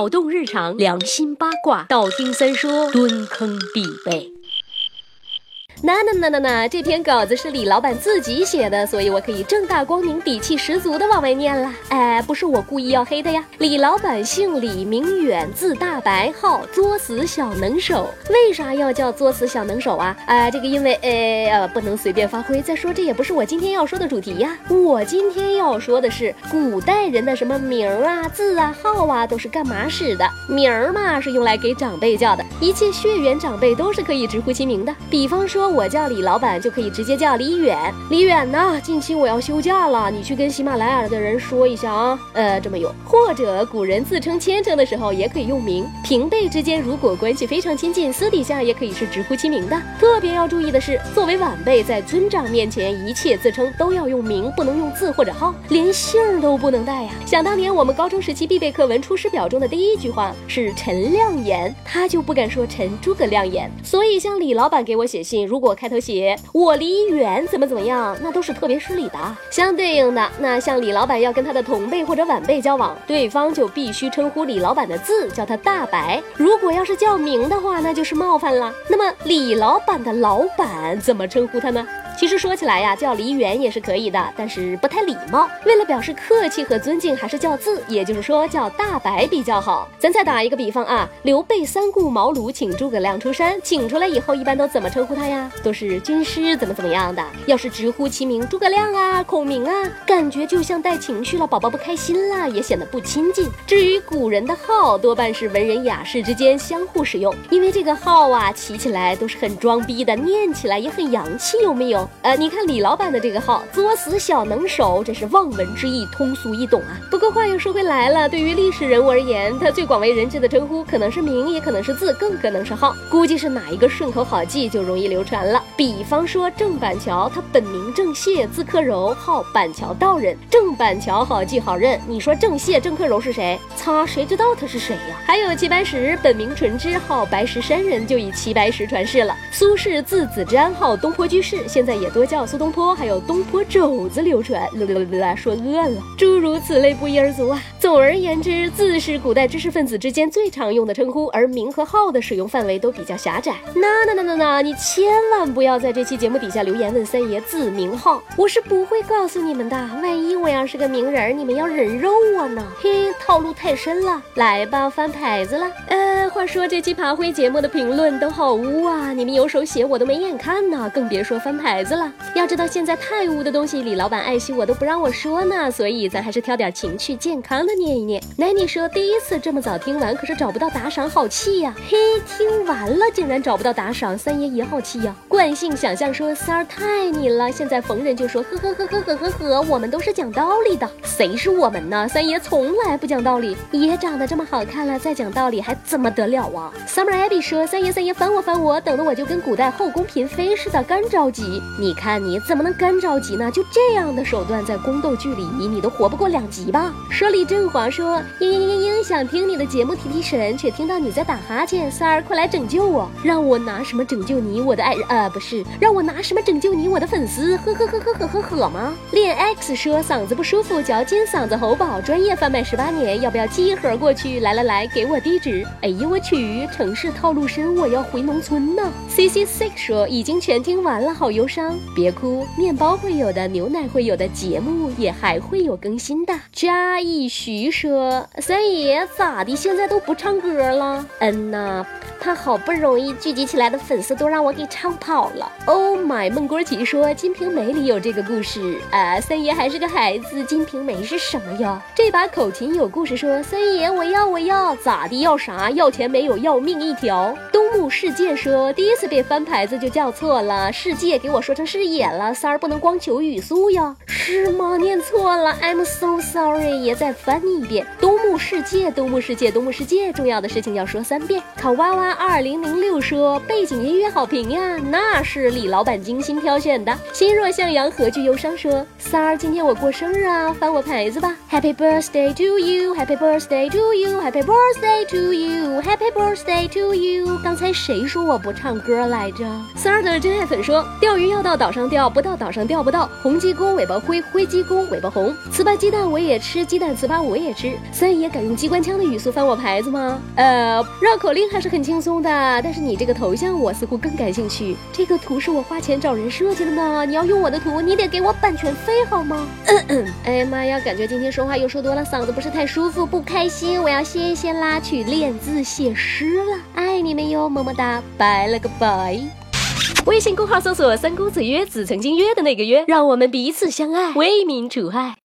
脑洞日常，良心八卦，道听三说，蹲坑必备。那那那那那，这篇稿子是李老板自己写的，所以我可以正大光明、底气十足的往外念了。哎，不是我故意要黑的呀。李老板姓李，名远，字大白，号作死小能手。为啥要叫作死小能手啊？啊，这个因为呃呃不能随便发挥。再说这也不是我今天要说的主题呀。我今天要说的是古代人的什么名啊、字啊、号啊都是干嘛使的？名儿嘛是用来给长辈叫的，一切血缘长辈都是可以直呼其名的。比方说。我叫李老板，就可以直接叫李远。李远呢？近期我要休假了，你去跟喜马拉雅的人说一下啊。呃，这么用。或者古人自称谦称的时候，也可以用名。平辈之间如果关系非常亲近，私底下也可以是直呼其名的。特别要注意的是，作为晚辈，在尊长面前，一切自称都要用名，不能用字或者号，连姓都不能带呀。想当年我们高中时期必备课文《出师表》中的第一句话是陈亮言，他就不敢说陈诸葛亮言。所以像李老板给我写信，如如果开头写我离远怎么怎么样，那都是特别失礼的。相对应的，那像李老板要跟他的同辈或者晚辈交往，对方就必须称呼李老板的字，叫他大白。如果要是叫名的话，那就是冒犯了。那么李老板的老板怎么称呼他呢？其实说起来呀，叫梨园也是可以的，但是不太礼貌。为了表示客气和尊敬，还是叫字，也就是说叫大白比较好。咱再打一个比方啊，刘备三顾茅庐请诸葛亮出山，请出来以后一般都怎么称呼他呀？都是军师怎么怎么样的。要是直呼其名诸葛亮啊、孔明啊，感觉就像带情绪了，宝宝不开心了，也显得不亲近。至于古人的号，多半是文人雅士之间相互使用，因为这个号啊，起起来都是很装逼的，念起来也很洋气，有没有？呃，你看李老板的这个号“作死小能手”，这是望文之意，通俗易懂啊。不过话又说回来了，对于历史人物而言，他最广为人知的称呼可能是名，也可能是字，更可能是号。估计是哪一个顺口好记，就容易流传了。比方说郑板桥，他本名郑燮，字克柔，号板桥道人。郑板桥好记好认，你说郑燮、郑克柔是谁？擦，谁知道他是谁呀？还有齐白石，本名纯之，号白石山人，就以齐白石传世了。苏轼字子瞻，号东坡居士，现在。也多叫苏东坡，还有东坡肘子流传，说饿了，诸如此类不一而足啊。总而言之，字是古代知识分子之间最常用的称呼，而名和号的使用范围都比较狭窄。那那那那那，你千万不要在这期节目底下留言问三爷字名号，我是不会告诉你们的。万一我要是个名人，你们要人肉我呢？嘿，套路太深了。来吧，翻牌子了。呃，话说这期爬灰节目的评论都好污啊，你们有手写我都没眼看呢，更别说翻牌子。了，要知道现在太污的东西，李老板爱惜我都不让我说呢，所以咱还是挑点情趣健康的念一念。奶你说第一次这么早听完，可是找不到打赏，好气呀！嘿，听完了竟然找不到打赏，三爷也好气呀。惯性想象说三儿太你了，现在逢人就说呵呵呵呵呵呵呵，我们都是讲道理的，谁是我们呢？三爷从来不讲道理，也长得这么好看了，再讲道理还怎么得了啊？Summer Abby 说三爷三爷烦我烦我，等得我就跟古代后宫嫔妃似的，干着急。你看你怎么能干着急呢？就这样的手段，在宫斗剧里，你都活不过两集吧？说李振华说，嘤嘤嘤想听你的节目提提神，却听到你在打哈欠，三儿快来拯救我，让我拿什么拯救你，我的爱人？呃，不是，让我拿什么拯救你，我的粉丝？呵呵呵呵呵呵呵吗？恋 X 说嗓子不舒服，嚼金嗓子喉宝，专业贩卖十八年，要不要寄一盒过去？来来来，给我地址。哎呦我去，城市套路深，我要回农村呢。C C Six 说已经全听完了，好忧伤。别哭，面包会有的，牛奶会有的，节目也还会有更新的。嘉义徐说：“所以爷咋的？现在都不唱歌了？”嗯呐。他好不容易聚集起来的粉丝都让我给唱跑了。Oh my！孟郭琪说《金瓶梅》里有这个故事啊。三爷还是个孩子，《金瓶梅》是什么呀？这把口琴有故事说，三爷我要我要咋的要啥？要钱没有，要命一条。木世界说第一次被翻牌子就叫错了，世界给我说成视野了。三儿不能光求语速呀？是吗？念错了，I'm so sorry。也再翻一遍。东木世界，东木世界，东木世界，重要的事情要说三遍。考哇哇。二零零六说背景音乐好评呀，那是李老板精心挑选的。心若向阳，何惧忧伤？说三儿，今天我过生日啊，翻我牌子吧。Happy birthday to you, Happy birthday to you, Happy birthday to you, Happy birthday to you。刚才谁说我不唱歌来着？三儿的真爱粉说钓鱼要到岛上钓，不到岛上钓不到。红鸡公尾巴灰，灰鸡公尾巴红。糍粑鸡蛋我也吃，鸡蛋糍粑我也吃。三爷敢用机关枪的语速翻我牌子吗？呃，绕口令还是很轻松的，但是你这个头像我似乎更感兴趣。这个图是我花钱找人设计的呢，你要用我的图，你得给我版权费好吗？哎呀妈呀，感觉今天说话又说多了，嗓子不是太舒服，不开心，我要歇一歇啦，去练字写诗了。爱你们哟，么么哒，拜了个拜。微信公号搜索“三公子约子”，曾经约的那个约，让我们彼此相爱，为民除害。